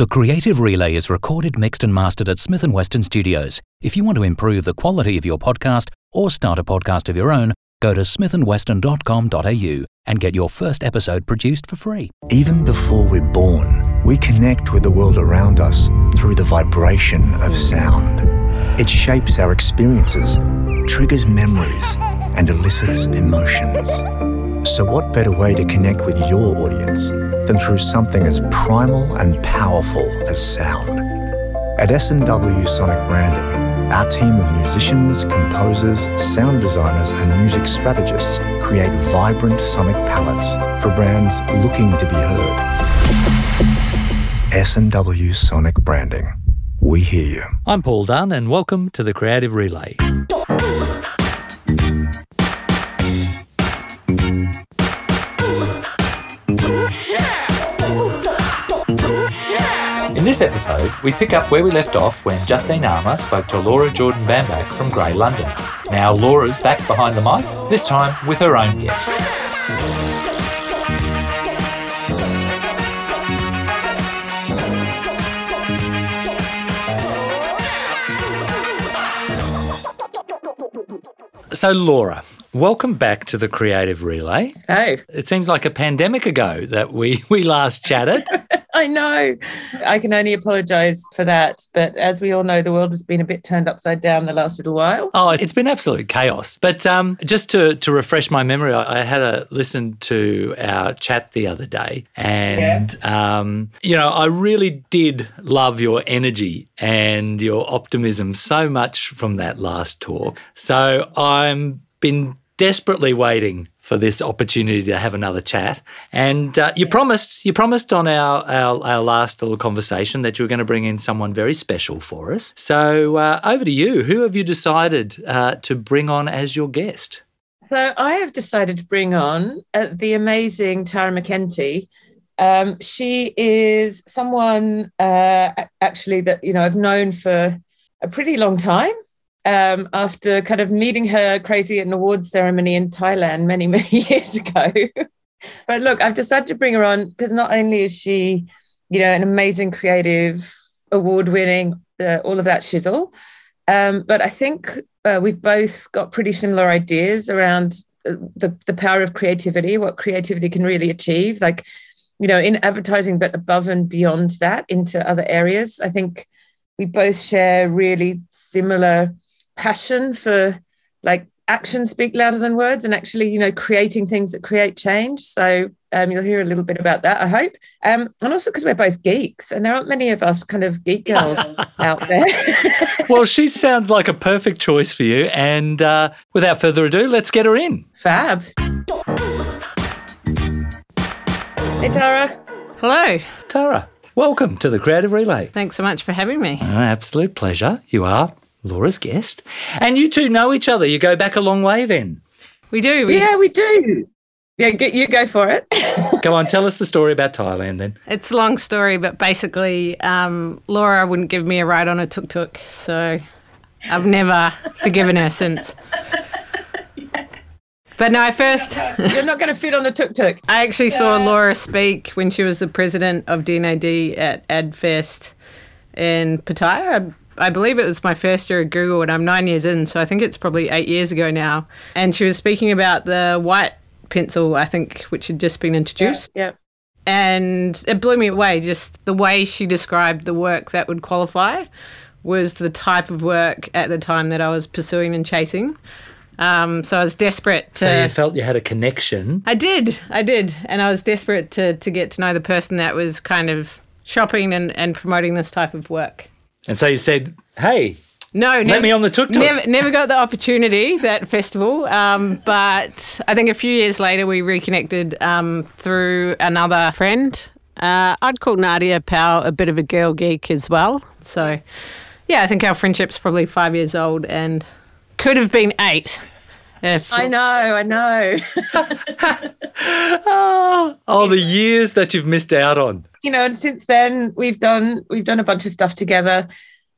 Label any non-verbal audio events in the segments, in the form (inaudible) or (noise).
The Creative Relay is recorded, mixed, and mastered at Smith & Weston Studios. If you want to improve the quality of your podcast or start a podcast of your own, go to smithandweston.com.au and get your first episode produced for free. Even before we're born, we connect with the world around us through the vibration of sound. It shapes our experiences, triggers memories, and elicits emotions. So, what better way to connect with your audience than through something as primal and powerful as sound? At S&W Sonic Branding, our team of musicians, composers, sound designers, and music strategists create vibrant sonic palettes for brands looking to be heard. S&W Sonic Branding. We hear you. I'm Paul Dunn, and welcome to the Creative Relay. This episode, we pick up where we left off when Justine Armour spoke to Laura Jordan Bambach from Grey London. Now Laura's back behind the mic, this time with her own guest. So, Laura, welcome back to the Creative Relay. Hey. It seems like a pandemic ago that we, (laughs) we last chatted. I know. I can only apologize for that. But as we all know, the world has been a bit turned upside down the last little while. Oh, it's been absolute chaos. But um, just to, to refresh my memory, I, I had a listen to our chat the other day. And, um, you know, I really did love your energy and your optimism so much from that last talk. So I'm been desperately waiting for this opportunity to have another chat. And uh, you promised, you promised on our, our our last little conversation that you were going to bring in someone very special for us. So uh, over to you. Who have you decided uh, to bring on as your guest? So I have decided to bring on uh, the amazing Tara McKenty. Um, she is someone uh, actually that you know I've known for a pretty long time. Um, after kind of meeting her crazy at an awards ceremony in Thailand many (laughs) many years ago. (laughs) but look, I've decided to bring her on because not only is she, you know, an amazing creative, award-winning, uh, all of that shizzle, um, but I think uh, we've both got pretty similar ideas around uh, the, the power of creativity, what creativity can really achieve, like, you know, in advertising, but above and beyond that into other areas. I think we both share really similar passion for like actions speak louder than words and actually, you know, creating things that create change. So um, you'll hear a little bit about that, I hope. Um, and also because we're both geeks and there aren't many of us kind of geek girls (laughs) out there. (laughs) Well, she sounds like a perfect choice for you. And uh, without further ado, let's get her in. Fab. Hey, Tara. Hello. Tara, welcome to the Creative Relay. Thanks so much for having me. Oh, absolute pleasure. You are Laura's guest. And you two know each other. You go back a long way then. We do. We, Yeah, we do. Yeah, get, you go for it. (laughs) Go on, tell us the story about Thailand then. It's a long story, but basically, um, Laura wouldn't give me a ride on a tuk tuk, so I've never (laughs) forgiven her since. But no, I first (laughs) You're not going to fit on the tuk tuk. I actually saw Laura speak when she was the president of D&AD at AdFest in Pattaya. I, I believe it was my first year at Google, and I'm nine years in, so I think it's probably eight years ago now. And she was speaking about the white pencil, I think, which had just been introduced. Yeah. and it blew me away. Just the way she described the work that would qualify was the type of work at the time that I was pursuing and chasing. Um, so I was desperate to. So you felt you had a connection. I did, I did, and I was desperate to to get to know the person that was kind of shopping and, and promoting this type of work. And so you said, hey, No, let me on the tuk tuk. Never, never got the opportunity that festival, um, but I think a few years later we reconnected um, through another friend. Uh, I'd call Nadia Powell a bit of a girl geek as well. So, yeah, I think our friendship's probably five years old and could have been eight. If, I know, I know. (laughs) Oh, the years that you've missed out on. You know, and since then we've done we've done a bunch of stuff together.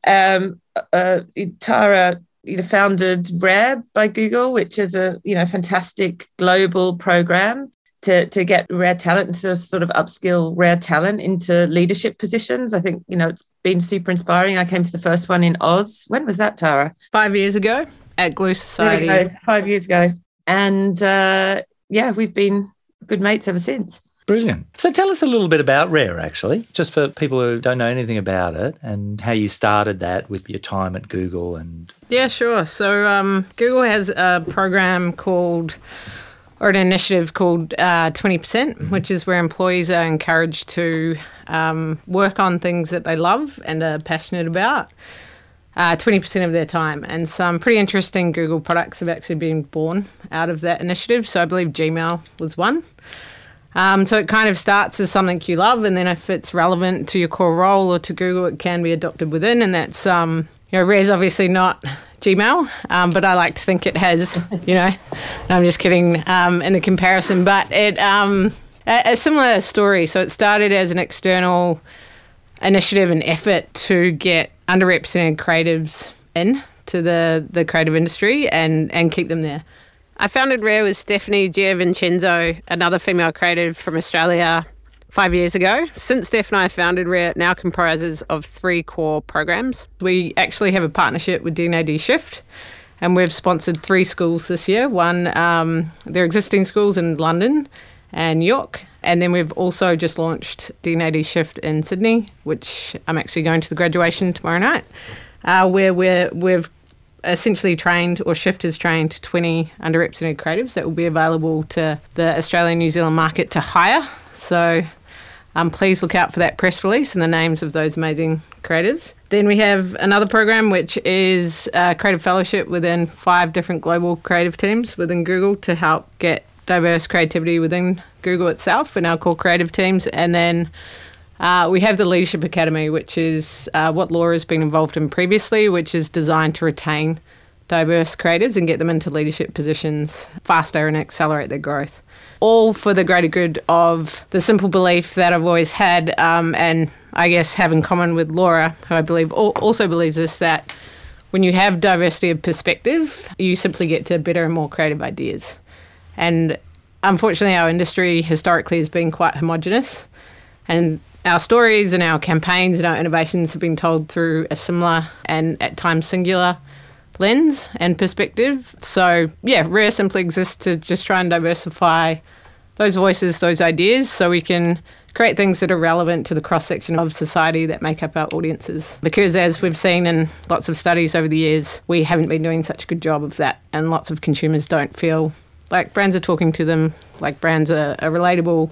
Um, uh, Tara, you know, founded Rare by Google, which is a you know fantastic global program to to get rare talent and to sort of upskill rare talent into leadership positions. I think you know it's been super inspiring. I came to the first one in Oz. When was that, Tara? Five years ago at Glue Society. Five years ago, and uh, yeah, we've been good mates ever since. Brilliant. So tell us a little bit about Rare, actually, just for people who don't know anything about it and how you started that with your time at Google and. Yeah, sure. So um, Google has a program called or an initiative called uh, 20%, mm-hmm. which is where employees are encouraged to um, work on things that they love and are passionate about. Uh, 20% of their time. And some pretty interesting Google products have actually been born out of that initiative. So I believe Gmail was one. Um, so it kind of starts as something you love, and then if it's relevant to your core role or to Google, it can be adopted within. And that's, um, you know, Rare's obviously not Gmail, um, but I like to think it has, you know, (laughs) I'm just kidding um, in the comparison, but it um, a, a, similar story. So it started as an external initiative and effort to get underrepresented creatives in to the, the creative industry and, and keep them there. I founded Rare with Stephanie Giavincenzo, another female creative from Australia, five years ago. Since Steph and I founded Rare, it now comprises of three core programs. We actually have a partnership with D&AD Shift, and we've sponsored three schools this year. One, um, their existing schools in London and York, and then we've also just launched D&AD Shift in Sydney, which I'm actually going to the graduation tomorrow night, uh, where we're, we've essentially trained or Shift has trained 20 underrepresented creatives that will be available to the Australian New Zealand market to hire. So um, please look out for that press release and the names of those amazing creatives. Then we have another program which is a creative fellowship within five different global creative teams within Google to help get diverse creativity within Google itself in our core creative teams. And then uh, we have the Leadership Academy, which is uh, what Laura has been involved in previously, which is designed to retain diverse creatives and get them into leadership positions faster and accelerate their growth all for the greater good of the simple belief that I've always had, um, and I guess have in common with Laura, who I believe also believes this, that when you have diversity of perspective, you simply get to better and more creative ideas. And unfortunately, our industry historically has been quite homogenous, and our stories and our campaigns and our innovations have been told through a similar and at times singular lens and perspective. So, yeah, Rare simply exists to just try and diversify those voices, those ideas, so we can create things that are relevant to the cross section of society that make up our audiences. Because as we've seen in lots of studies over the years, we haven't been doing such a good job of that, and lots of consumers don't feel like brands are talking to them, like brands are, are relatable,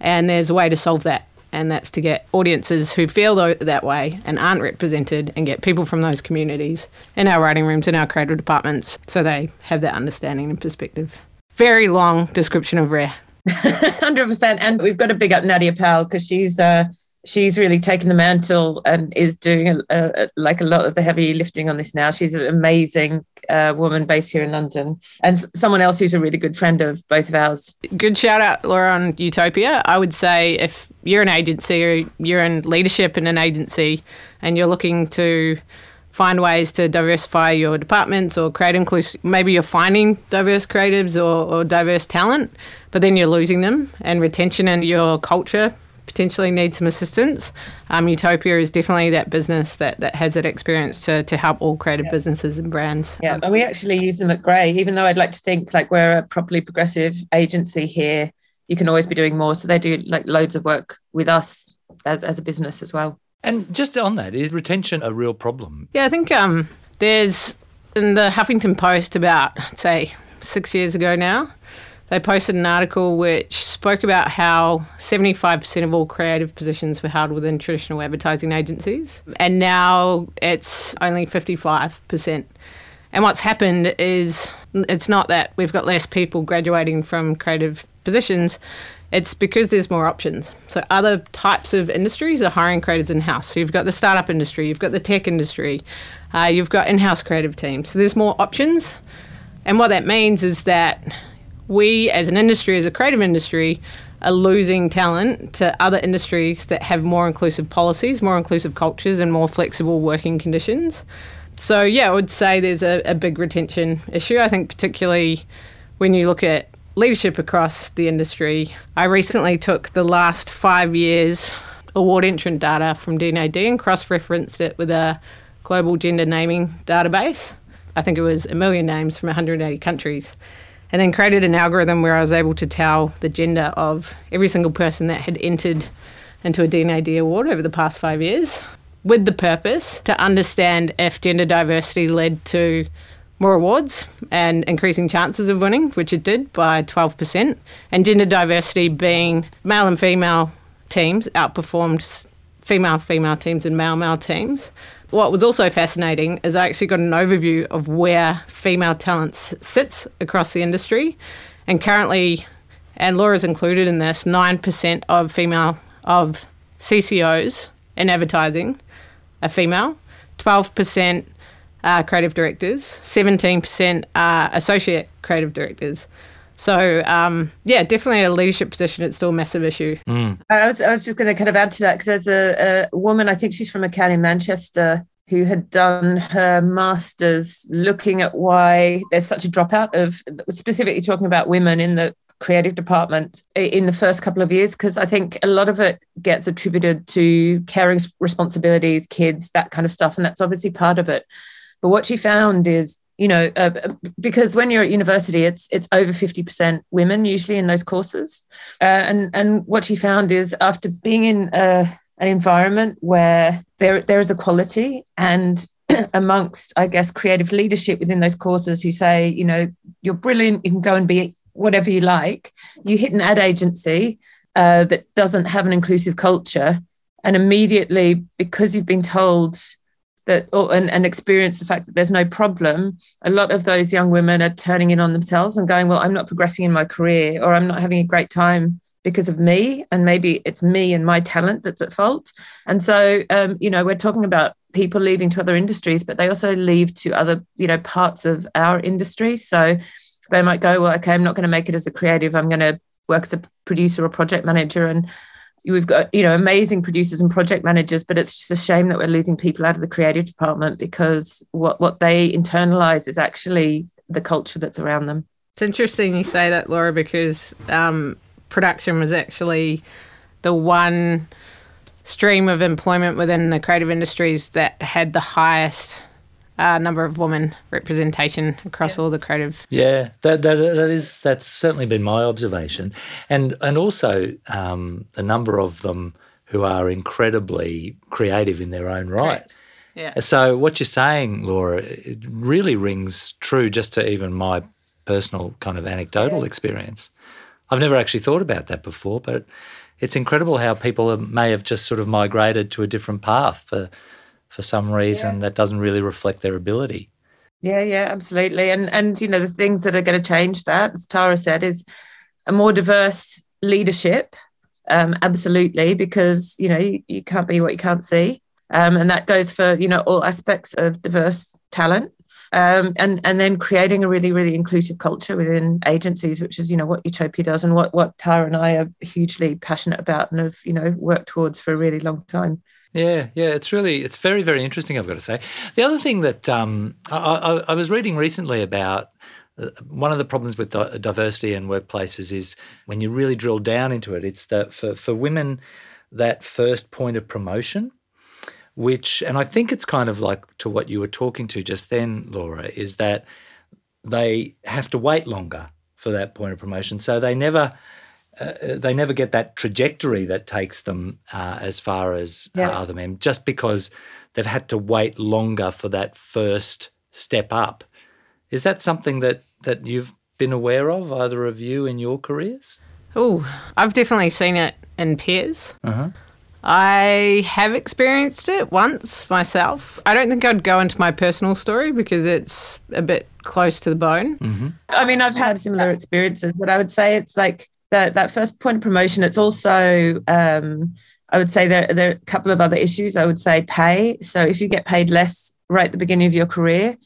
and there's a way to solve that. And that's to get audiences who feel that way and aren't represented and get people from those communities in our writing rooms, in our creative departments, so they have that understanding and perspective. Very long description of Rare. (laughs) Hundred percent. And we've got to big up Nadia Powell because she's uh, she's really taken the mantle and is doing a, a, like a lot of the heavy lifting on this now. She's an amazing uh, woman based here in London, and someone else who's a really good friend of both of ours. Good shout out, Laura, on Utopia. I would say if you're an agency or you're in leadership in an agency and you're looking to find ways to diversify your departments or create inclusive. Maybe you're finding diverse creatives or, or diverse talent, but then you're losing them, and retention and your culture potentially need some assistance. Um, Utopia is definitely that business that, that has that experience to, to help all creative yeah. businesses and brands. Yeah, and we actually use them at Grey, even though I'd like to think like we're a properly progressive agency here. You can always be doing more. So they do like loads of work with us as, as a business as well. And just on that, is retention a real problem? Yeah, I think um, there's in the Huffington Post about, say, six years ago now, they posted an article which spoke about how 75% of all creative positions were held within traditional advertising agencies, and now it's only 55%. And what's happened is it's not that we've got less people graduating from creative positions, it's because there's more options. So other types of industries are hiring creatives in house. So you've got the startup industry, you've got the tech industry, uh, you've got in-house creative teams. So there's more options, and what that means is that we, as an industry, as a creative industry, are losing talent to other industries that have more inclusive policies, more inclusive cultures, and more flexible working conditions. So yeah, I would say there's a, a big retention issue. I think particularly when you look at leadership across the industry. I recently took the last five years award entrant data from D&AD and cross-referenced it with a global gender naming database. I think it was a million names from 180 countries. And then created an algorithm where I was able to tell the gender of every single person that had entered into a D&AD award over the past five years with the purpose to understand if gender diversity led to more awards and increasing chances of winning, which it did by 12%. And gender diversity being male and female teams outperformed female female teams and male male teams. What was also fascinating is I actually got an overview of where female talent sits across the industry. And currently, and Laura's included in this, 9% of female of CCOs in advertising are female, 12% are creative directors, 17% are associate creative directors. So um, yeah, definitely a leadership position. It's still a massive issue. Mm. I was I was just going to kind of add to that because there's a, a woman I think she's from a county in Manchester who had done her masters looking at why there's such a dropout of specifically talking about women in the creative department in the first couple of years because I think a lot of it gets attributed to caring responsibilities, kids, that kind of stuff, and that's obviously part of it. But what she found is, you know, uh, because when you're at university, it's it's over fifty percent women usually in those courses, uh, and and what she found is after being in a, an environment where there there is equality and (clears throat) amongst I guess creative leadership within those courses who say, you know, you're brilliant, you can go and be whatever you like, you hit an ad agency uh, that doesn't have an inclusive culture, and immediately because you've been told that or, and, and experience the fact that there's no problem, a lot of those young women are turning in on themselves and going, well, I'm not progressing in my career, or I'm not having a great time because of me, and maybe it's me and my talent that's at fault. And so, um, you know, we're talking about people leaving to other industries, but they also leave to other, you know, parts of our industry. So they might go, well, okay, I'm not going to make it as a creative. I'm going to work as a producer or project manager. And we've got, you know, amazing producers and project managers, but it's just a shame that we're losing people out of the creative department because what, what they internalize is actually the culture that's around them. It's interesting you say that, Laura, because um, production was actually the one stream of employment within the creative industries that had the highest uh, number of women representation across yeah. all the creative. Yeah, that, that that is that's certainly been my observation, and and also um, the number of them who are incredibly creative in their own right. Correct. Yeah. So what you're saying, Laura, it really rings true just to even my personal kind of anecdotal yeah. experience. I've never actually thought about that before, but it's incredible how people may have just sort of migrated to a different path for for some reason yeah. that doesn't really reflect their ability. Yeah, yeah, absolutely. And and you know the things that are going to change that, as Tara said, is a more diverse leadership. Um, absolutely, because you know you, you can't be what you can't see, um, and that goes for you know all aspects of diverse talent. Um, and and then creating a really really inclusive culture within agencies, which is you know what Utopia does and what what Tara and I are hugely passionate about and have you know worked towards for a really long time. Yeah, yeah, it's really it's very very interesting. I've got to say. The other thing that um, I, I, I, was reading recently about uh, one of the problems with di- diversity in workplaces is when you really drill down into it. It's that for for women, that first point of promotion, which and I think it's kind of like to what you were talking to just then, Laura, is that they have to wait longer for that point of promotion, so they never uh, they never get that trajectory that takes them uh, as far as uh, yeah. other men, just because they've had to wait longer for that first step up. Is that something that that you've been aware of, either of you in your careers? Oh, I've definitely seen it in peers. Uh-huh. I have experienced it once myself. I don't think I'd go into my personal story because it's a bit close to the bone. Mm-hmm. I mean, I've had similar experiences, but I would say it's like that that first point of promotion, it's also um, I would say there, there are a couple of other issues. I would say pay. So if you get paid less right at the beginning of your career,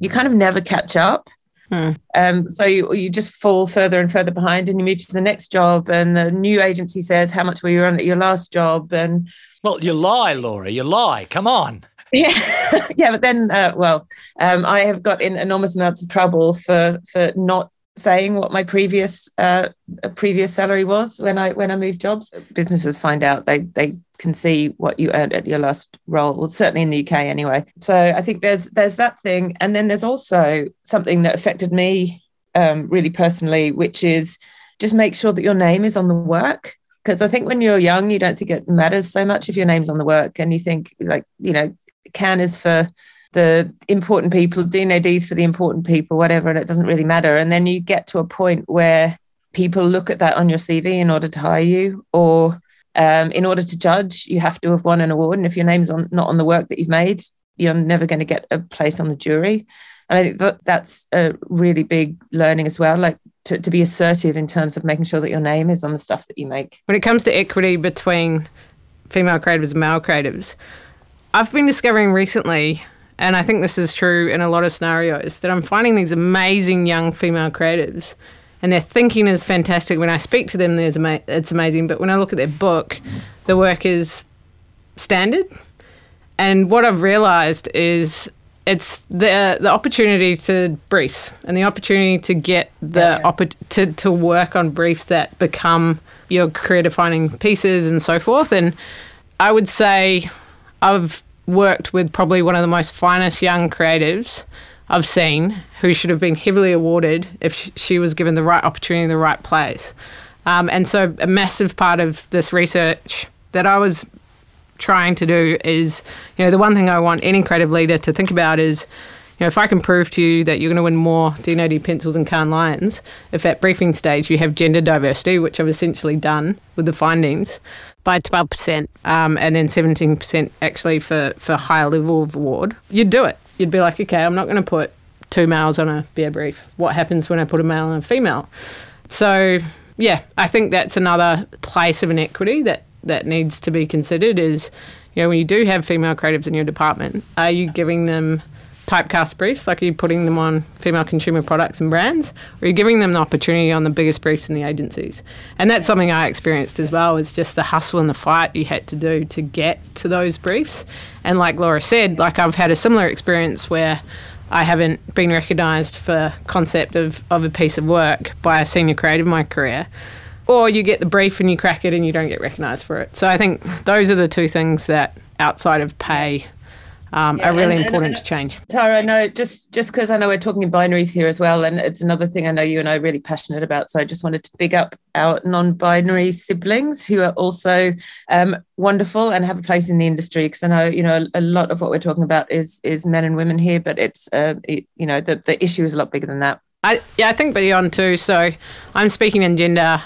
you kind of never catch up. Hmm. Um, so you, you just fall further and further behind and you move to the next job and the new agency says how much were you on at your last job and well you lie laura you lie come on (laughs) yeah (laughs) yeah but then uh, well um, i have got in enormous amounts of trouble for for not saying what my previous uh, previous salary was when I when I moved jobs. Businesses find out they they can see what you earned at your last role. Well, certainly in the UK anyway. So I think there's there's that thing, and then there's also something that affected me um, really personally, which is just make sure that your name is on the work. Because I think when you're young, you don't think it matters so much if your name's on the work, and you think like you know, Cannes is for the important people, D&AD's for the important people, whatever, and it doesn't really matter. And then you get to a point where people look at that on your CV in order to hire you, or um, in order to judge, you have to have won an award. And if your name's on, not on the work that you've made, you're never going to get a place on the jury. And I think that that's a really big learning as well, like to, to be assertive in terms of making sure that your name is on the stuff that you make. When it comes to equity between female creatives and male creatives, I've been discovering recently and I think this is true in a lot of scenarios that I'm finding these amazing young female creatives and their thinking is fantastic. When I speak to them, there's ama- it's amazing. But when I look at their book, the work is standard. And what I've realised is it's the the opportunity to briefs and the opportunity to get the yeah. oppo- to to work on briefs that become your career defining pieces and so forth. And I would say I've worked with probably one of the most finest young creatives I've seen who should have been heavily awarded if she was given the right opportunity in the right place. Um, and so, a massive part of this research that I was trying to do is, you know, the one thing I want any creative leader to think about is, you know, if I can prove to you that you're going to win more D&AD pencils and Cannes Lions, if at briefing stage you have gender diversity, which I've essentially done with the findings, by 12%, um, and then 17% actually for, for higher level of award, you'd do it. You'd be like, okay, I'm not going to put two males on a beer brief. What happens when I put a male and a female? So, yeah, I think that's another place of inequity that, that needs to be considered is, you know, when you do have female creatives in your department, are you giving them typecast briefs? Like, are you putting them on female consumer products and brands? Or are you giving them the opportunity on the biggest briefs in the agencies? And that's something I experienced as well, is just the hustle and the fight you had to do to get to those briefs. And like Laura said, like I've had a similar experience where I haven't been recognised for concept of, of a piece of work by a senior creative in my career. Or you get the brief and you crack it and you don't get recognised for it. So I think those are the two things that outside of pay um, yeah, are really and, important and, to change. Tara, I know just just because I know we're talking in binaries here as well, and it's another thing I know you and I are really passionate about. So I just wanted to big up our non-binary siblings who are also um, wonderful and have a place in the industry. Because I know you know a, a, lot of what we're talking about is is men and women here, but it's uh, it, you know the the issue is a lot bigger than that. I, yeah, I think beyond too. So I'm speaking in gender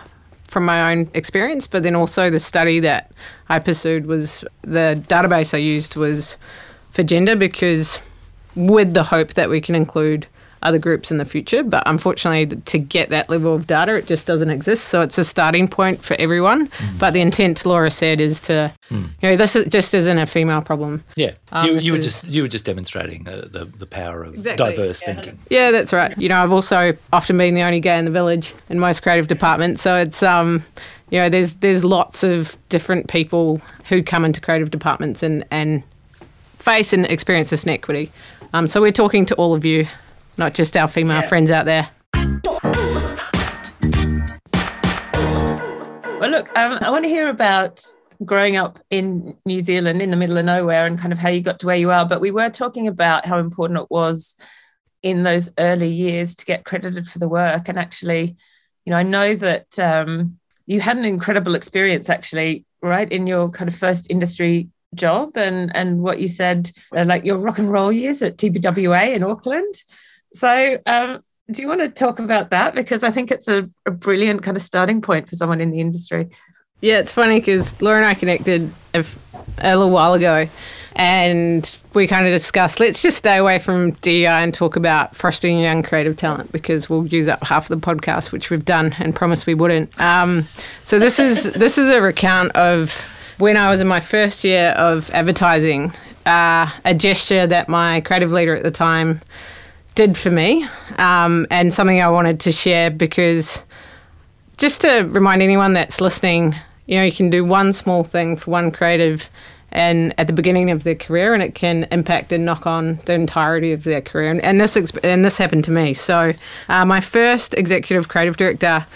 from my own experience, but then also the study that I pursued was the database I used was for gender because with the hope that we can include other groups in the future. But unfortunately, to get that level of data, it just doesn't exist. So it's a starting point for everyone. Mm. But the intent, Laura said, is to, mm. you know, this is, just isn't a female problem. Yeah, um, you, you were just you were just demonstrating uh, the the power of exactly. diverse yeah. thinking. Yeah, that's right. You know, I've also often been the only gay in the village in most creative departments. So it's um, you know, there's there's lots of different people who come into creative departments and and face and experience this inequity. Um, so we're talking to all of you, not just our female yeah. friends out there. Well, look, um, I want to hear about growing up in New Zealand in the middle of nowhere and kind of how you got to where you are. But we were talking about how important it was in those early years to get credited for the work. And actually, you know, I know that um, you had an incredible experience actually, right, in your kind of first industry job and and what you said uh, like your rock and roll years at TBWA in Auckland. So um, do you want to talk about that because I think it's a, a brilliant kind of starting point for someone in the industry. Yeah, it's funny because Laura and I connected a, little while ago, and we kind of discussed let's just stay away from DI and talk about fostering young creative talent because we'll use up half of the podcast, which we've done and promised we wouldn't. Um, so this is this is a recount of when I was in my first year of advertising, uh, a gesture that my creative leader at the time did for me, um, and something I wanted to share because just to remind anyone that's listening, you know, you can do one small thing for one creative and at the beginning of their career, and it can impact and knock on the entirety of their career. And, and this and this happened to me. So, uh, my first executive creative director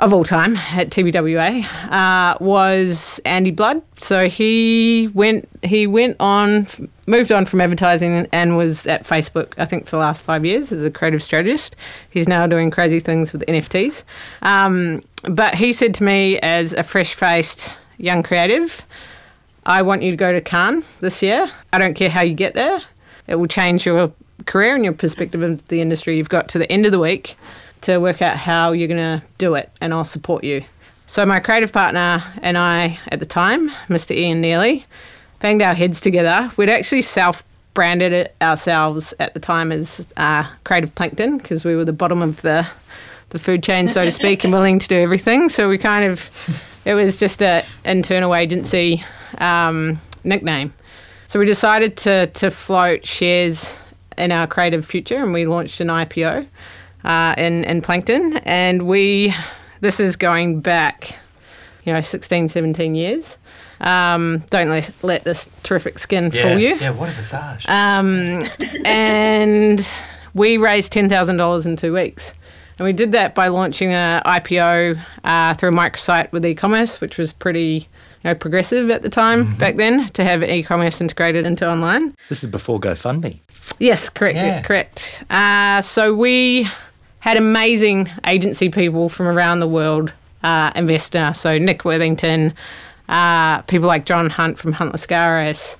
of all time at TBWA uh, was Andy Blood. So he went he went on moved on from advertising and was at Facebook I think for the last five years as a creative strategist. He's now doing crazy things with NFTs. Um, but he said to me as a fresh faced young creative. I want you to go to Cannes this year. I don't care how you get there. It will change your career and your perspective of the industry. You've got to the end of the week to work out how you're going to do it, and I'll support you. So, my creative partner and I at the time, Mr. Ian Neely, banged our heads together. We'd actually self branded it ourselves at the time as uh, Creative Plankton because we were the bottom of the, the food chain, so to speak, and willing to do everything. So, we kind of, it was just an internal agency um, nickname. So we decided to to float shares in our creative future, and we launched an IPO uh, in in Plankton, and we this is going back, you know, 16, 17 years. Um, don't let, let this terrific skin Yeah, fool you. yeah. What a visage. Um, and we raised ten thousand dollars in two weeks, and we did that by launching a IPO uh, through a microsite with e-commerce, which was pretty. You know, progressive at the time back then to have e-commerce integrated into online. this is before GoFundMe. Yes, correct, Yeah. correct. Uh, so we had amazing agency people from around the world uh, invest in us. So Nick Worthington, uh, people like John Hunt from Hunt Lascaris,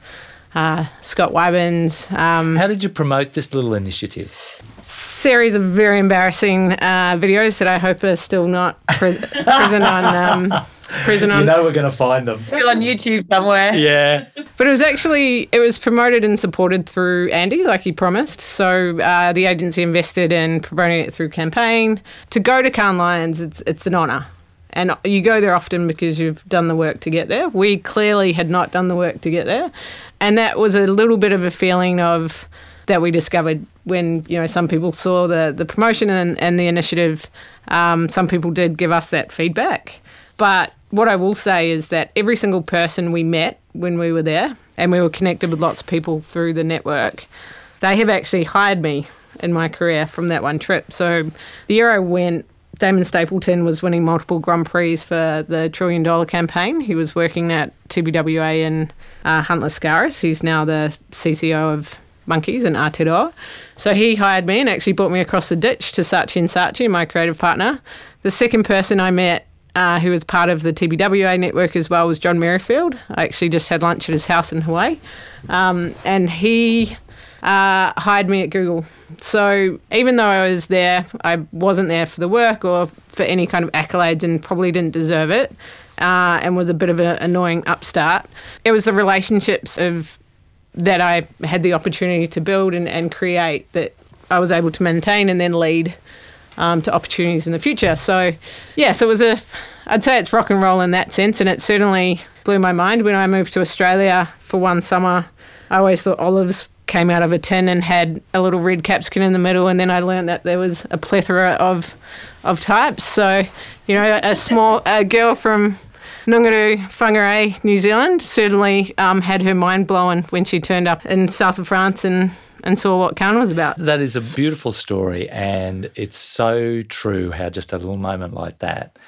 uh, Scott Wybens, um, How did you promote this little initiative? series of very embarrassing uh, videos that I hope are still not pre- (laughs) present on um, present on. You know we're going to find them. Still on YouTube somewhere. Yeah. But it was actually it was promoted and supported through Andy, like he promised. So uh, the agency invested in promoting it through campaign. To go to Cannes Lions, it's it's an honour, and you go there often because you've done the work to get there. We clearly had not done the work to get there, and that was a little bit of a feeling of that we discovered when you know some people saw the the promotion and, and the initiative. Um, some people did give us that feedback, but what I will say is that every single person we met when we were there, and we were connected with lots of people through the network, they have actually hired me in my career from that one trip. So the year I went, Damon Stapleton was winning multiple Grand Prix for the Trillion Dollar campaign. He was working at TBWA in uh, Hunt Lascaris. He's now the CCO of Monkeys in Aotearoa. So he hired me and actually brought me across the ditch to Saatchi and Saatchi, my creative partner. The second person I met uh, who was part of the TBWA network as well was John Merrifield. I actually just had lunch at his house in Hawaii. Um, and he uh, hired me at Google. So even though I was there, I wasn't there for the work or for any kind of accolades and probably didn't deserve it. Uh, and was a bit of an annoying upstart. It was the relationships of that I had the opportunity to build and, and create that I was able to maintain and then lead um, to opportunities in the future. So, yeah, so it was a, I'd say it's rock and roll in that sense, and it certainly blew my mind when I moved to Australia for one summer. I always thought olives came out of a tin and had a little red capsicum in the middle, and then I learned that there was a plethora of of types. So, you know, a small a girl from Ngunguru, Whangarei, New Zealand, certainly um, had her mind blown when she turned up in south of France and, and saw what Cannes was about. That is a beautiful story, and it's so true how just a little moment like that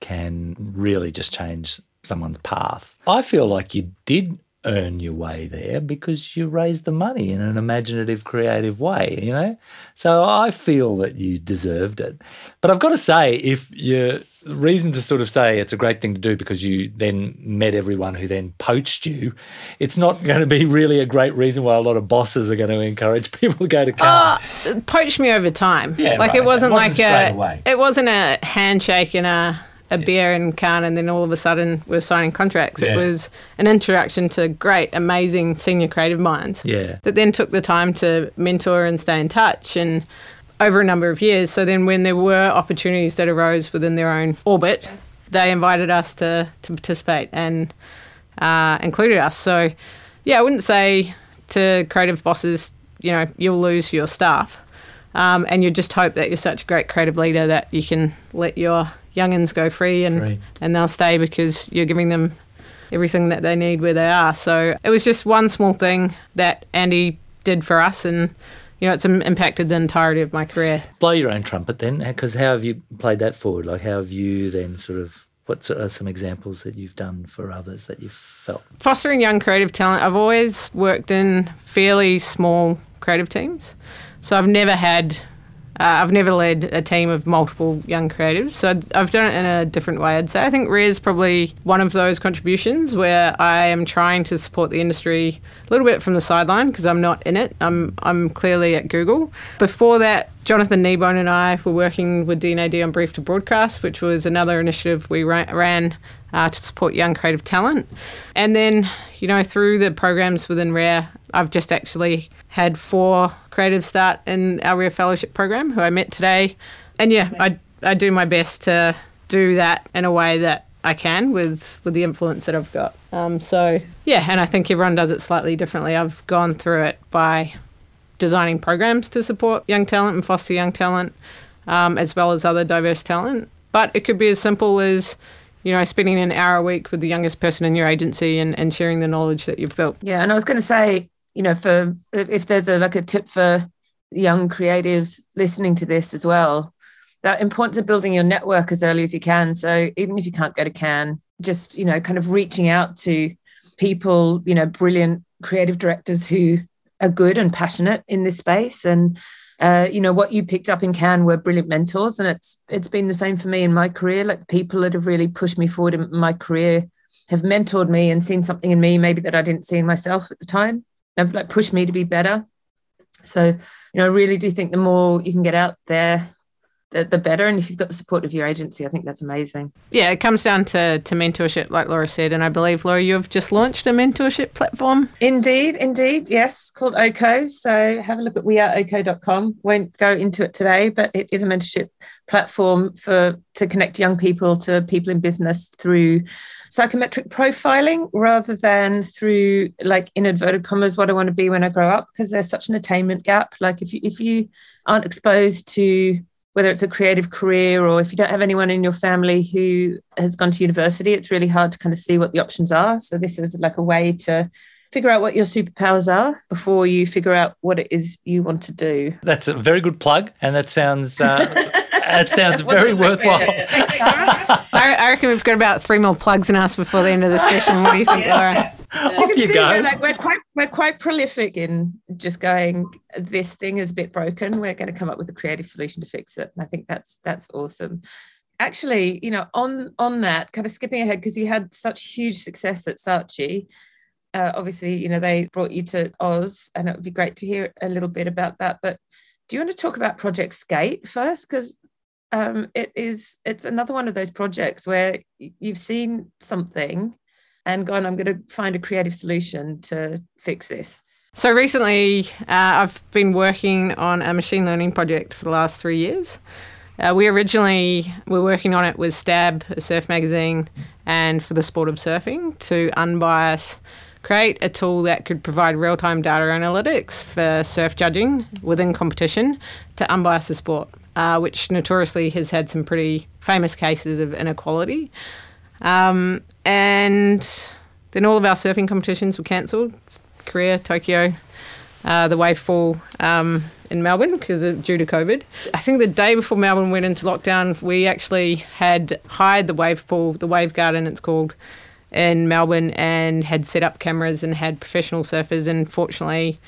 can really just change someone's path. I feel like you did earn your way there because you raised the money in an imaginative, creative way, you know? So I feel that you deserved it. But I've got to say, if you the reason to sort of say it's a great thing to do because you then met everyone who then poached you, it's not (laughs) going to be really a great reason why a lot of bosses are going to encourage (laughs) people to go to Cannes. It ah, poached me over time. Yeah, like right. it wasn't It wasn't like a away. it wasn't a handshake and a a beer in Cannes and then all of a sudden we're signing contracts. Yeah. It was an introduction to great, amazing senior creative minds. Yeah. That then took the time to mentor and stay in touch and over a number of years. So then when there were opportunities that arose within their own orbit, they invited us to, to participate and uh, included us. So yeah, I wouldn't say to creative bosses, you know, you'll lose your staff. Um, and you just hope that you're such a great creative leader that you can let your youngins go free and Free. and they'll stay because you're giving them everything that they need where they are. So it was just one small thing that Andy did for us, and you know, it's impacted the entirety of my career. Blow your own trumpet then, because how have you played that forward? Like, how have you then sort of what are some examples that you've done for others that you've felt? Fostering young creative talent. I've always worked in fairly small creative teams. So I've never had uh, I've never led a team of multiple young creatives, so I've done it in a different way. I'd say I think Rare is probably one of those contributions where I am trying to support the industry a little bit from the sideline because I'm not in it. I'm I'm clearly at Google. Before that, Jonathan Kneebone and I were working with D&AD on Brief to Broadcast, which was another initiative we ran uh, to support young creative talent. And then, you know, through the programs within Rare, I've just actually had four creative start in our Rare Fellowship program, who I met today. And yeah, I, I do my best to do that in a way that I can with, with the influence that I've got. Um, so yeah, and I think everyone does it slightly differently. I've gone through it by designing programs to support young talent and foster young talent, um, as well as other diverse talent. But it could be as simple as you know, spending an hour a week with the youngest person in your agency and, and sharing the knowledge that you've built. Yeah, and I was going to say, you know, for if there's a like a tip for young creatives listening to this as well, that importance of building your network as early as you can. So even if you can't go to Cannes, just you know, kind of reaching out to people, you know, brilliant creative directors who are good and passionate in this space and uh, you know what you picked up in Cannes were brilliant mentors, and it's it's been the same for me in my career. Like people that have really pushed me forward in my career have mentored me and seen something in me maybe that I didn't see in myself at the time have like pushed me to be better. So, you know, I really do think the more you can get out there, the, the better. And if you've got the support of your agency, I think that's amazing. Yeah, it comes down to, to mentorship, like Laura said. And I believe, Laura, you've just launched a mentorship platform. Indeed, indeed. Yes, called OCO. So have a look at weareoco.com. Won't go into it today, but it is a mentorship platform for to connect young people to people in business through psychometric profiling rather than through like in inverted commas what I want to be when I grow up because there's such an attainment gap. Like if you if you aren't exposed to whether it's a creative career or if you don't have anyone in your family who has gone to university, it's really hard to kind of see what the options are. So this is like a way to figure out what your superpowers are before you figure out what it is you want to do. That's a very good plug, and that sounds uh, (laughs) that sounds very worthwhile. (laughs) I, I, reckon we've got about three more plugs in us before the end of the session. What do you think, yeah. Laura? Off you, you go. We're, like, we're quite we're quite prolific in just going. This thing is a bit broken. We're going to come up with a creative solution to fix it. And I think that's that's awesome. Actually, you know, on on that, kind of skipping ahead because you had such huge success at Saatchi. Uh, obviously, you know, they brought you to Oz, and it would be great to hear a little bit about that. But do you want to talk about Project Skate first? Because um, it is it's another one of those projects where you've seen something and gone, I'm going to find a creative solution to fix this. So recently, uh, I've been working on a machine learning project for the last three years. Uh, we originally were working on it with Stab, a surf magazine, and for the sport of surfing to unbias, create a tool that could provide real time data analytics for surf judging within competition to unbias the sport, uh, which notoriously has had some pretty famous cases of inequality. Um, and then all of our surfing competitions were cancelled Korea, Tokyo, uh, the wave pool um, in Melbourne because of due to COVID. I think the day before Melbourne went into lockdown, we actually had hired the wave pool, the wave garden, it's called, in Melbourne, and had set up cameras and had professional surfers, and fortunately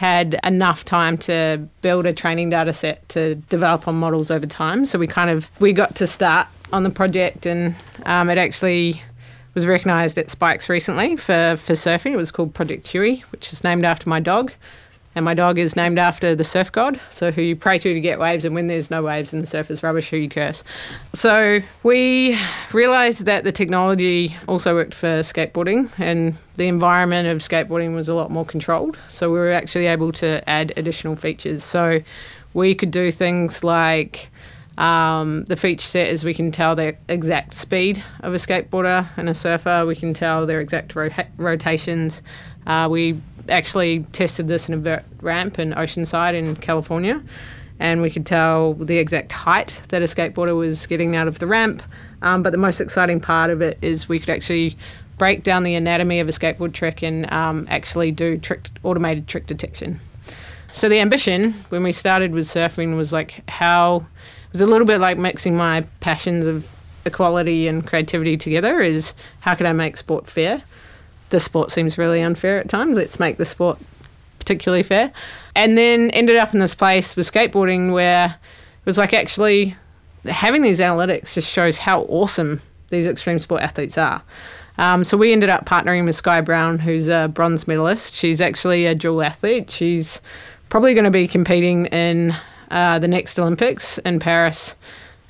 had enough time to build a training data set to develop on models over time. So we kind of we got to start on the project, and um, it actually was recognised at Spikes recently for, for surfing. It was called Project Huey, which is named after my dog. And my dog is named after the surf god, so who you pray to to get waves, and when there's no waves and the surf is rubbish, who you curse. So we realised that the technology also worked for skateboarding, and the environment of skateboarding was a lot more controlled. So we were actually able to add additional features. So we could do things like um, the feature set is we can tell the exact speed of a skateboarder and a surfer. We can tell their exact ro- rotations. Uh, we actually tested this in a ramp in Oceanside in California, and we could tell the exact height that a skateboarder was getting out of the ramp. Um, but the most exciting part of it is we could actually break down the anatomy of a skateboard trick and um, actually do trick automated trick detection. So the ambition when we started with surfing was like how it was a little bit like mixing my passions of equality and creativity together is how can I make sport fair? The sport seems really unfair at times. Let's make the sport particularly fair. And then ended up in this place with skateboarding where it was like actually having these analytics just shows how awesome these extreme sport athletes are. Um, so we ended up partnering with Sky Brown, who's a bronze medalist. She's actually a dual athlete. She's probably going to be competing in uh, the next Olympics in Paris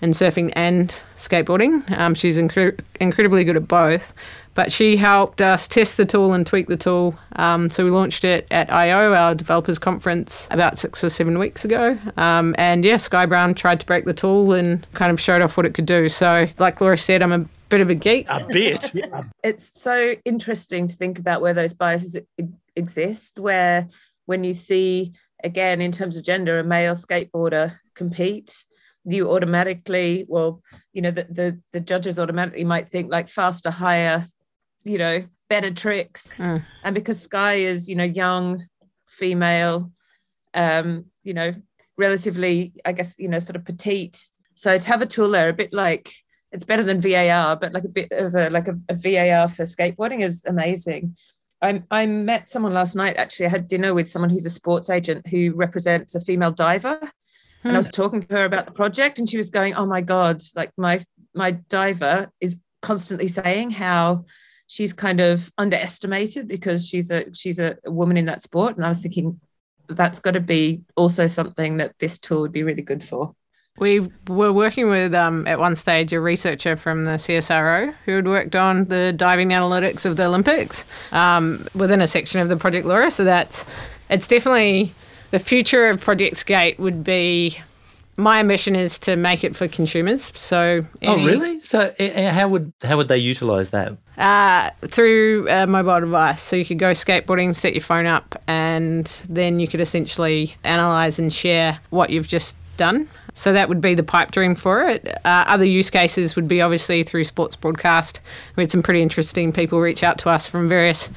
in surfing and skateboarding. Um, she's incre- incredibly good at both. But she helped us test the tool and tweak the tool. Um, so we launched it at I/O, our developers conference, about six or seven weeks ago. Um, and yeah, Sky Brown tried to break the tool and kind of showed off what it could do. So, like Laura said, I'm a bit of a geek. A bit. (laughs) it's so interesting to think about where those biases exist, where when you see, again, in terms of gender, a male skateboarder compete, you automatically, well, you know, the, the, the judges automatically might think like faster, higher, you know, better tricks. Mm. And because Sky is, you know, young, female, um, you know, relatively, I guess, you know, sort of petite. So to have a tool there, a bit like it's better than VAR, but like a bit of a like a, a VAR for skateboarding is amazing. I, I met someone last night. Actually, I had dinner with someone who's a sports agent who represents a female diver, hmm. and I hmm. was talking to her about the project, and she was going, "Oh my god! Like my my diver is constantly saying how she's kind of underestimated because she's a she's a woman in that sport." And I was thinking, that's got to be also something that this tool would be really good for. We were working with, um, at one stage, a researcher from the CSIRO who had worked on the diving analytics of the Olympics um, within a section of the Project Laura. So that's it's definitely the future of Project Skate would be. My mission is to make it for consumers. So, oh, any, oh really? So, how would how would they utilize that? Uh, through a mobile device. So you could go skateboarding, set your phone up, and then you could essentially analyze and share what you've just done. So that would be the pipe dream for it. Uh, other use cases would be obviously through sports broadcast. We had some pretty interesting people reach out to us from various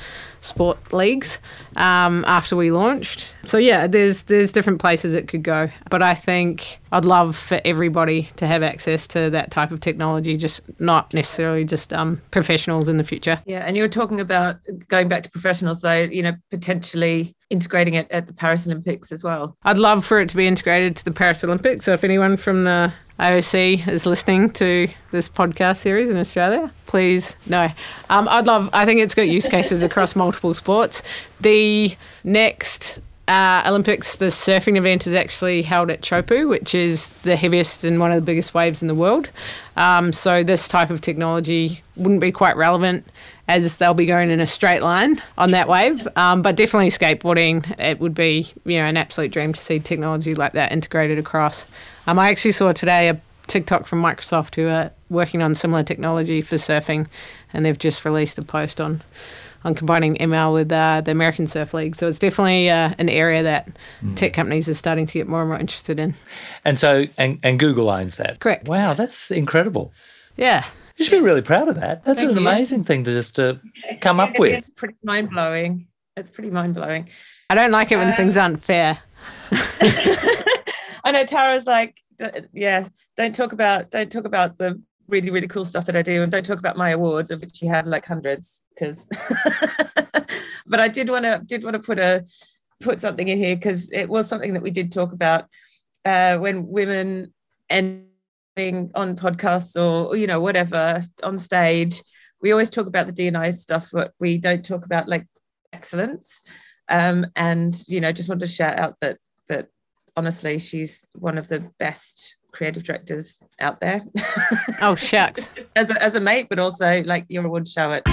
sport leagues um, after we launched. So yeah, there's there's different places it could go, but I think I'd love for everybody to have access to that type of technology, just not necessarily just um, professionals in the future. Yeah, and you were talking about going back to professionals, though. You know, potentially integrating it at the Paris Olympics as well. I'd love for it to be integrated to the Paris Olympics. So if anyone from the IOC is listening to this podcast series in Australia, please no. Um, I'd love. I think it's got use cases across multiple sports. The next uh, Olympics, the surfing event is actually held at Teahupo'o, which is the heaviest and one of the biggest waves in the world. Um, so this type of technology wouldn't be quite relevant as they'll be going in a straight line on that wave. Um, but definitely skateboarding, it would be you know an absolute dream to see technology like that integrated across. Um, I actually saw today a TikTok from Microsoft who are working on similar technology for surfing, and they've just released a post on on combining ML with uh, the American Surf League. So it's definitely uh, an area that mm. tech companies are starting to get more and more interested in. And so, and, and Google owns that. Correct. Wow, that's incredible. Yeah. You should be really proud of that. That's Thank an you. amazing thing to just to come up (laughs) with. It's pretty mind blowing. It's pretty mind blowing. I don't like it when uh, things aren't fair. (laughs) (laughs) I know Tara's like, yeah, don't talk about don't talk about the really really cool stuff that I do, and don't talk about my awards, of which you have like hundreds. Because, (laughs) but I did want to did want to put a put something in here because it was something that we did talk about uh, when women and on podcasts or you know whatever on stage we always talk about the dni stuff but we don't talk about like excellence um, and you know just want to shout out that honestly she's one of the best creative directors out there. Oh (laughs) shucks. As, a, as a mate but also like your award show it.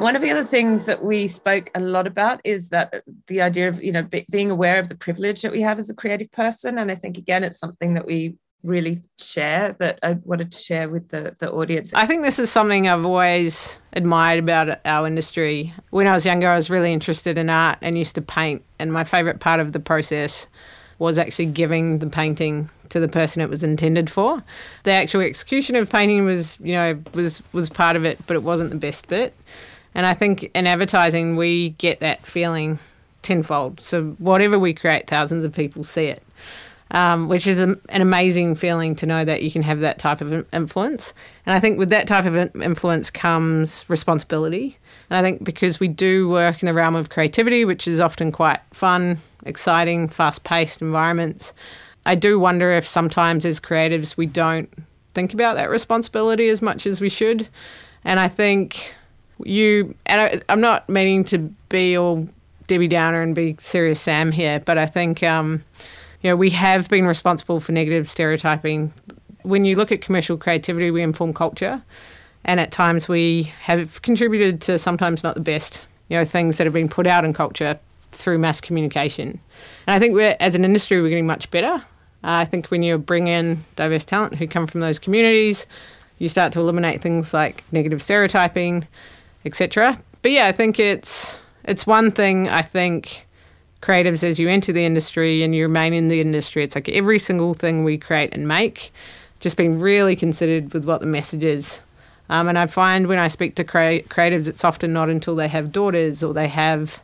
One of the other things that we spoke a lot about is that the idea of you know be, being aware of the privilege that we have as a creative person. And i think again it's something that we really share that i wanted to share with the, the audience i think this is something i've always admired about our industry when i was younger i was really interested in art and used to paint and my favorite part of the process was actually giving the painting to the person it was intended for. The actual execution of painting was, you know, was was part of it, but it wasn't the best bit. And I think in advertising we get that feeling tenfold. So whatever we create, thousands of people see it. Um, which is a, an amazing feeling to know that you can have that type of influence. And I think with that type of influence comes responsibility. And I think because we do work in the realm of creativity, which is often quite fun, exciting, fast paced environments, I do wonder if sometimes as creatives we don't think about that responsibility as much as we should. And I think you, and I, I'm not meaning to be all Debbie Downer and be serious Sam here, but I think um, you know we have been responsible for negative stereotyping. When you look at commercial creativity, we inform culture, and at times we have contributed to sometimes not the best you know things that have been put out in culture through mass communication. And I think we're as an industry we're getting much better. Uh, I think when you bring in diverse talent who come from those communities, you start to eliminate things like negative stereotyping, etc. But yeah, I think it's it's one thing I think creatives as you enter the industry and you remain in the industry, it's like every single thing we create and make, just being really considered with what the message is. Um, and I find when I speak to crea- creatives, it's often not until they have daughters or they have,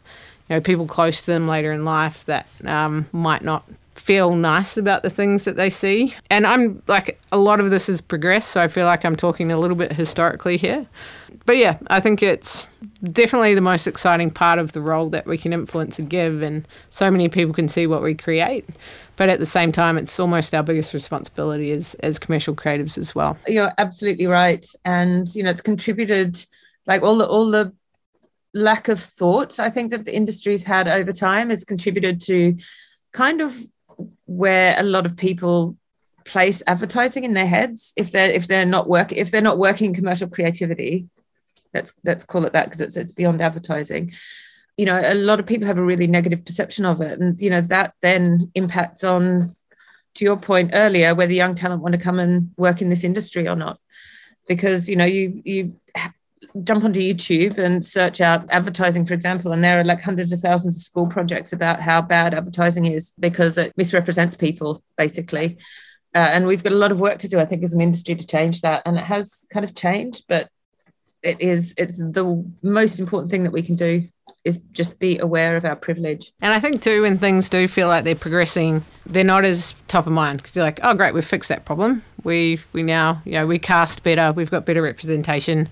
you know, people close to them later in life that um, might not feel nice about the things that they see. And I'm like, a lot of this has progressed, so I feel like I'm talking a little bit historically here but yeah, I think it's definitely the most exciting part of the role that we can influence and give, and so many people can see what we create. But at the same time, it's almost our biggest responsibility as as commercial creatives as well. You're absolutely right, and you know it's contributed like all the all the lack of thought I think that the industry's had over time has contributed to kind of where a lot of people place advertising in their heads if they're if they're not work if they're not working commercial creativity let's let's call it that because it's it's beyond advertising. You know a lot of people have a really negative perception of it and you know that then impacts on to your point earlier whether young talent want to come and work in this industry or not. Because you know you you jump onto youtube and search out advertising for example and there are like hundreds of thousands of school projects about how bad advertising is because it misrepresents people basically. Uh, and we've got a lot of work to do i think as an industry to change that and it has kind of changed but it is it's the most important thing that we can do is just be aware of our privilege. And I think too, when things do feel like they're progressing, they're not as top of mind because you're like, oh great, we've fixed that problem. We we now you know we cast better, we've got better representation,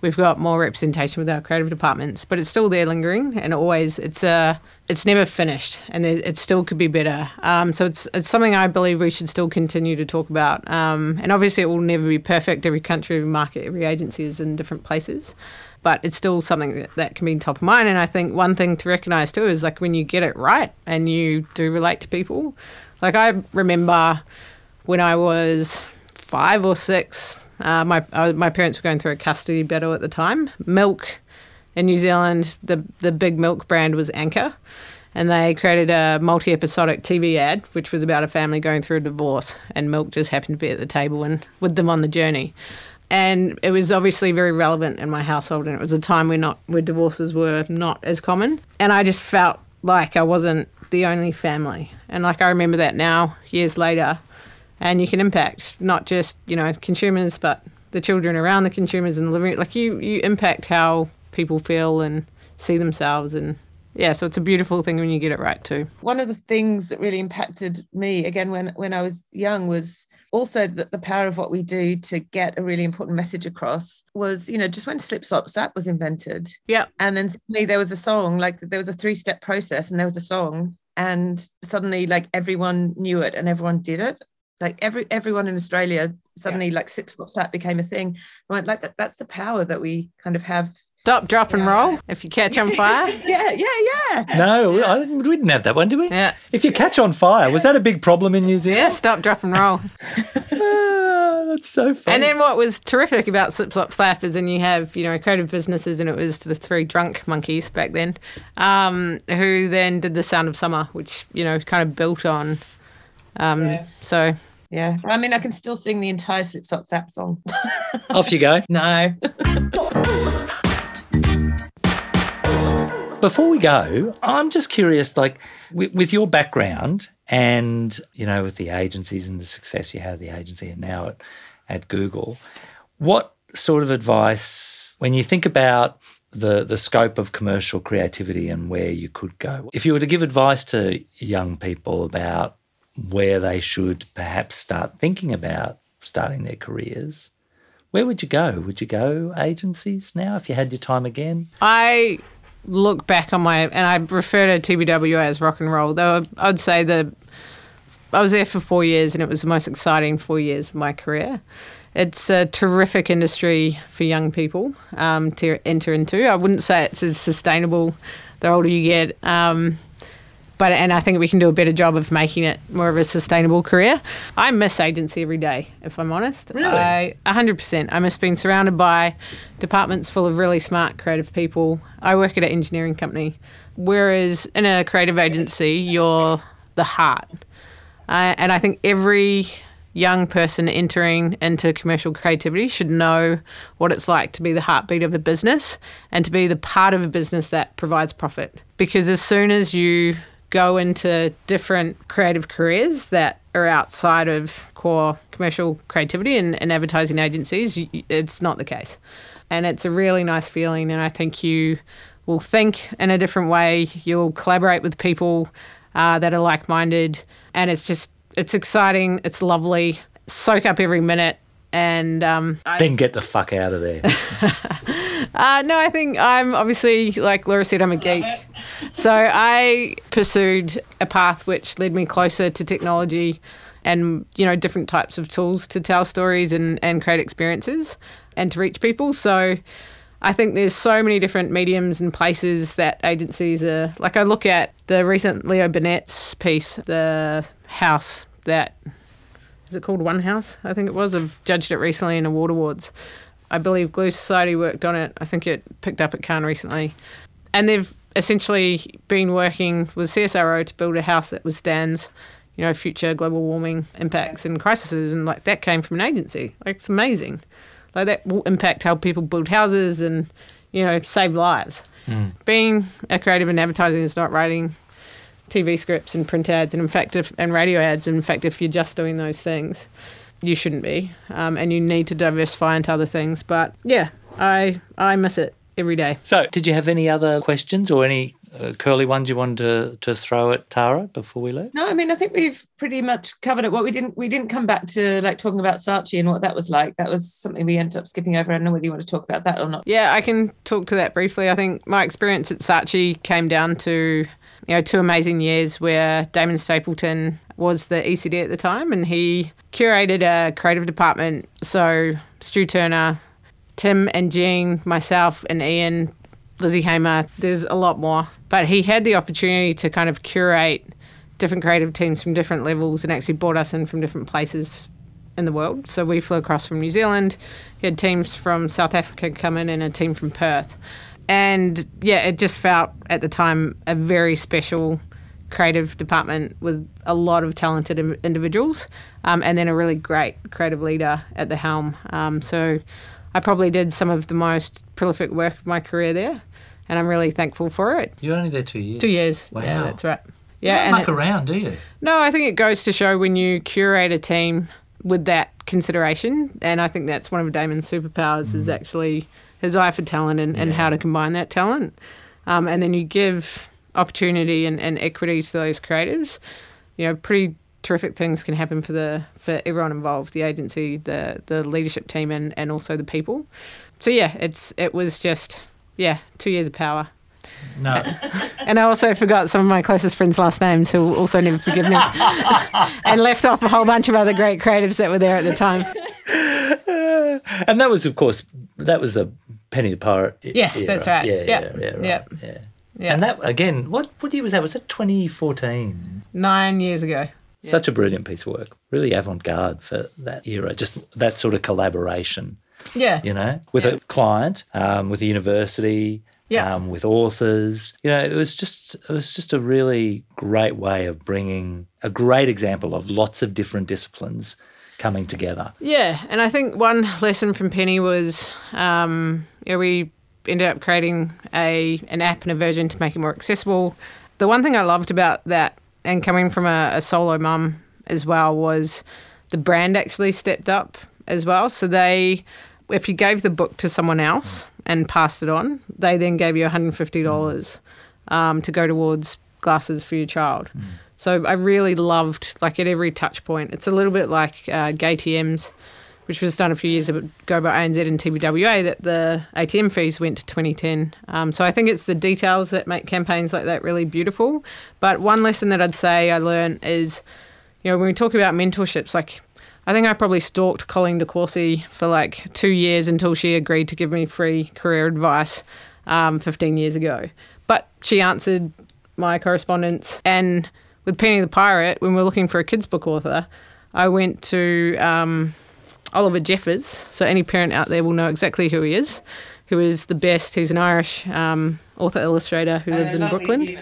we've got more representation with our creative departments, but it's still there lingering, and always it's a uh, it's never finished, and it, it still could be better. Um, so it's it's something I believe we should still continue to talk about. Um, and obviously, it will never be perfect. Every country, every market, every agency is in different places. But it's still something that, that can be top of mind. And I think one thing to recognize too is like when you get it right and you do relate to people. Like I remember when I was five or six, uh, my uh, my parents were going through a custody battle at the time. Milk in New Zealand, the the big milk brand was Anchor, and they created a multi-episodic TV ad which was about a family going through a divorce, and Milk just happened to be at the table and with them on the journey. And it was obviously very relevant in my household, and it was a time where not where divorces were not as common. And I just felt like I wasn't the only family, and like I remember that now, years later, and you can impact not just you know consumers but the children around the consumers and the living room. Like you, you impact how people feel and see themselves and yeah so it's a beautiful thing when you get it right too. One of the things that really impacted me again when when i was young was also that the power of what we do to get a really important message across was you know just when slip slop slap was invented. Yeah. And then suddenly there was a song like there was a three step process and there was a song and suddenly like everyone knew it and everyone did it like every everyone in Australia suddenly yeah. like slip slop slap became a thing. Right, like that, that's the power that we kind of have. Stop, drop, and roll. If you catch on fire. (laughs) yeah, yeah, yeah. No, I, we didn't have that one, did we? Yeah. If you catch on fire, was that a big problem in New Zealand? Yeah, stop, drop, and roll. (laughs) ah, that's so funny. And then what was terrific about Slip Slop Slap is then you have, you know, creative businesses, and it was the three drunk monkeys back then, um, who then did The Sound of Summer, which, you know, kind of built on um, yeah. So yeah, I mean, I can still sing the entire Slip Slop Slap song. (laughs) Off you go. no. Before we go, I'm just curious, like with, with your background and you know with the agencies and the success you had the agency and now at, at Google, what sort of advice when you think about the the scope of commercial creativity and where you could go? If you were to give advice to young people about where they should perhaps start thinking about starting their careers, where would you go? Would you go agencies now if you had your time again? I look back on my and I refer to TBWA as rock and roll. Though I'd say that I was there for four years and it was the most exciting four years of my career. It's a terrific industry for young people um, to enter into. I wouldn't say it's as sustainable the older you get. Um, but and I think we can do a better job of making it more of a sustainable career. I miss agency every day, if I'm honest. Really? I, 100%. I miss being surrounded by departments full of really smart, creative people. I work at an engineering company, whereas in a creative agency, you're the heart. Uh, and I think every young person entering into commercial creativity should know what it's like to be the heartbeat of a business and to be the part of a business that provides profit. Because as soon as you go into different creative careers that are outside of core commercial creativity and, and advertising agencies, it's not the case. And it's a really nice feeling. And I think you will think in a different way, you'll collaborate with people uh, that are like minded. And it's just, it's exciting, it's lovely. Soak up every minute. And um, I- Then get the fuck out of there. (laughs) uh, no, I think I'm obviously, like Laura said, I'm a geek. So I pursued a path which led me closer to technology and, you know, different types of tools to tell stories and, and create experiences and to reach people. So I think there's so many different mediums and places that agencies are. Like I look at the recent Leo Burnett's piece, The House, that is it called One House? I think it was. I've judged it recently in award awards. I believe Glue Society worked on it. I think it picked up at Cannes recently. And they've essentially been working with CSIRO to build a house that withstands, you know, future global warming impacts and crises. And like that came from an agency. Like it's amazing. Like that will impact how people build houses and, you know, save lives. Hmm. Being a creative in advertising is not writing TV scripts and print ads, and in fact, if, and radio ads. And in fact, if you're just doing those things, you shouldn't be, um, and you need to diversify into other things. But yeah, I I miss it every day. So, did you have any other questions or any uh, curly ones you wanted to, to throw at Tara before we leave? No, I mean I think we've pretty much covered it. What we didn't we didn't come back to like talking about Saatchi and what that was like. That was something we ended up skipping over. I don't know whether you want to talk about that or not. Yeah, I can talk to that briefly. I think my experience at Saatchi came down to you know two amazing years where Damon Stapleton was the ECD at the time, and he curated a creative department. So Stu Turner, Tim and Jean, myself and Ian, Lizzie Hamer. There's a lot more, but he had the opportunity to kind of curate different creative teams from different levels and actually brought us in from different places in the world. So we flew across from New Zealand. He had teams from South Africa come in and a team from Perth. And yeah, it just felt at the time a very special creative department with a lot of talented in- individuals um, and then a really great creative leader at the helm. Um, so I probably did some of the most prolific work of my career there. And I'm really thankful for it. You're only there two years. Two years. Wow. Yeah, that's right. Yeah, You don't and muck it- around, do you? no, I think it goes to show when you curate a team with that consideration, and I think that's one of Damon's superpowers is actually his eye for talent and, and how to combine that talent. Um, and then you give opportunity and, and equity to those creatives. You know, pretty terrific things can happen for the for everyone involved, the agency, the the leadership team, and, and also the people. So yeah, it's it was just yeah, two years of power. No. (laughs) And I also forgot some of my closest friends' last names who will also never forgive me. (laughs) and left off a whole bunch of other great creatives that were there at the time. (laughs) and that was, of course, that was the Penny the Pirate. Yes, era. that's right. Yeah, yeah, Yep. yeah, right. Yep. yeah. Yeah. And that again, what what year was that? Was that 2014? Nine years ago. Such a brilliant piece of work. Really avant-garde for that era. Just that sort of collaboration. Yeah. you know, with a client, um, with a university, Yeah. um, with authors. You know, it was just it was just a really great way of bringing a great example of lots of different disciplines coming together. Yeah, and I think one lesson from Penny was, um, know, we ended up creating a an app and a version to make it more accessible. The one thing I loved about that, and coming from a, a solo mum as well, was the brand actually stepped up as well. So they, if you gave the book to someone else and passed it on, they then gave you $150 um, to go towards glasses for your child. So I really loved, like at every touch point, it's a little bit like uh, GayTMs, which was done a few years ago by ANZ and TBWA, that the ATM fees went to Twenty10. Um, so I think it's the details that make campaigns like that really beautiful. But one lesson that I'd say I learned is, you know, when we talk about mentorships, like I think I probably stalked Colleen DeCourcy for like two years until she agreed to give me free career advice um, 15 years ago. But she answered my correspondence. And with Penny the Pirate, when we are looking for a kids' book author, I went to um, Oliver Jeffers. So any parent out there will know exactly who he is, who is the best. He's an Irish um, author illustrator who lives in Brooklyn.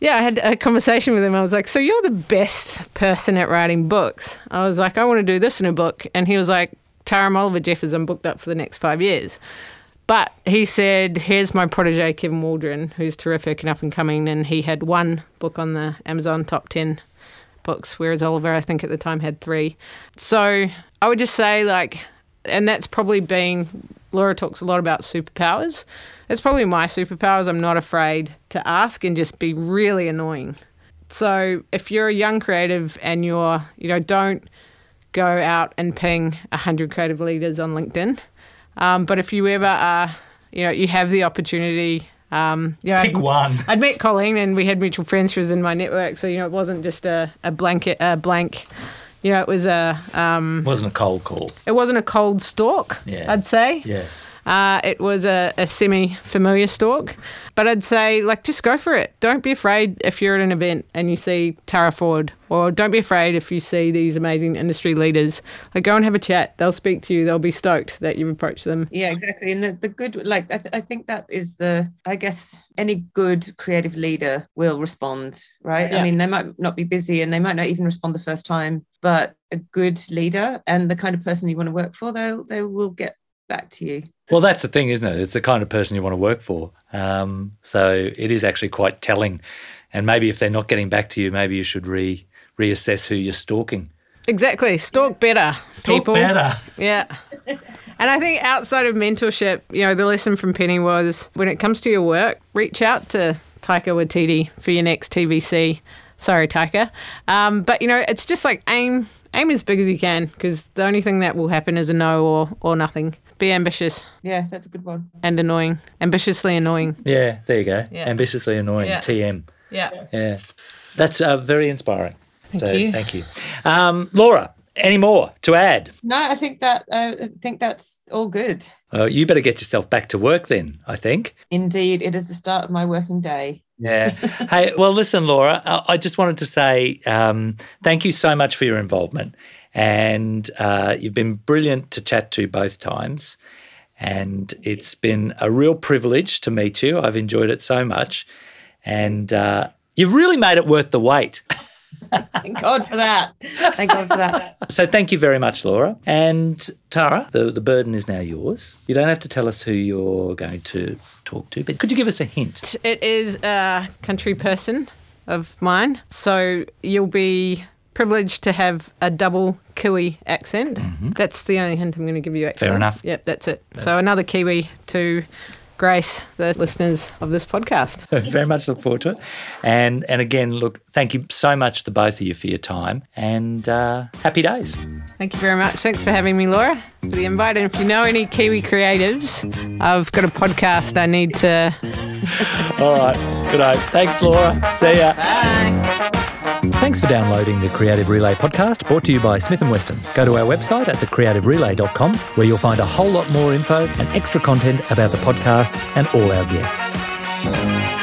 Yeah, I had a conversation with him. I was like, So you're the best person at writing books. I was like, I want to do this in a book. And he was like, Tara Oliver Jeffers, I'm booked up for the next five years. But he said, Here's my protege, Kevin Waldron, who's terrific and up and coming. And he had one book on the Amazon top 10 books, whereas Oliver, I think at the time, had three. So I would just say, like, and that's probably been, Laura talks a lot about superpowers. It's probably my superpowers. I'm not afraid to ask and just be really annoying. So if you're a young creative and you're, you know, don't go out and ping 100 creative leaders on LinkedIn. Um, but if you ever are, you know, you have the opportunity. Um, you know, Pick I'd, one. I'd met Colleen and we had mutual friends. She was in my network, so you know, it wasn't just a, a blanket, a blank. You know, it was a. Um, Wasn't a cold call. it wasn't a cold stalk. Yeah. I'd say. Yeah. Uh, it was a, a semi familiar stalk. But I'd say, like, just go for it. Don't be afraid if you're at an event and you see Tara Ford, or don't be afraid if you see these amazing industry leaders. Like, go and have a chat. They'll speak to you. They'll be stoked that you've approached them. Yeah, exactly. And the, the good, like, I, th- I think that is the, I guess, any good creative leader will respond, right? Yeah. I mean, they might not be busy and they might not even respond the first time, but a good leader and the kind of person you want to work for, they they will get back to you. Well, that's the thing, isn't it? It's the kind of person you want to work for. Um, so it is actually quite telling. And maybe if they're not getting back to you, maybe you should re reassess who you're stalking. Exactly. Stalk better, Stalk people. better. Yeah. (laughs) And I think outside of mentorship, you know, the lesson from Penny was when it comes to your work, reach out to Taika Waititi for your next TVC. Sorry, Taika. Um, but, you know, it's just like aim aim as big as you can because the only thing that will happen is a no or, or nothing. Be ambitious Yeah, that's a good one. and annoying. Ambitiously annoying. Yeah, there you go. Yeah. Ambitiously annoying. Yeah. TM. Yeah. Yeah. That's uh, very inspiring. Thank So, you. Thank you. Um, Laura, any more to add? No, I think that uh, I think that's all good. Uh, you better get yourself back to work then, I think. Indeed, it is the start of my working day. Yeah. (laughs) hey, well, listen, Laura, I I just wanted to say um, thank you so much for your involvement. And uh, you've been brilliant to chat to both times. And it's been a real privilege to meet you. I've enjoyed it so much. And uh, you've really made it worth the wait. (laughs) Thank God for that. Thank God for that. (laughs) So thank you very much, Laura. And Tara, the, the burden is now yours. You don't have to tell us who you're going to talk to, but could you give us a hint? It is a country person of mine. So you'll be privileged to have a double Kiwi accent. That's the only hint I'm going to give you, actually. Mm-hmm. Fair enough. Yep, that's it. So another Kiwi to grace the listeners of this podcast. (laughs) very much look forward to it. And and again, look, thank you so much, to both of you, for your time and uh, happy days. Thank you very much. Thanks for having me, Laura, for the invite. And if you know any Kiwi creatives, I've got a podcast I need to. (laughs) All right, good night. Thanks, Laura. See ya. Bye. Thanks for downloading the Creative Relay podcast brought to you by Smith & Weston. Go to our website at thecreativerelay.com where you'll find a whole lot more info and extra content about the podcasts and all our guests.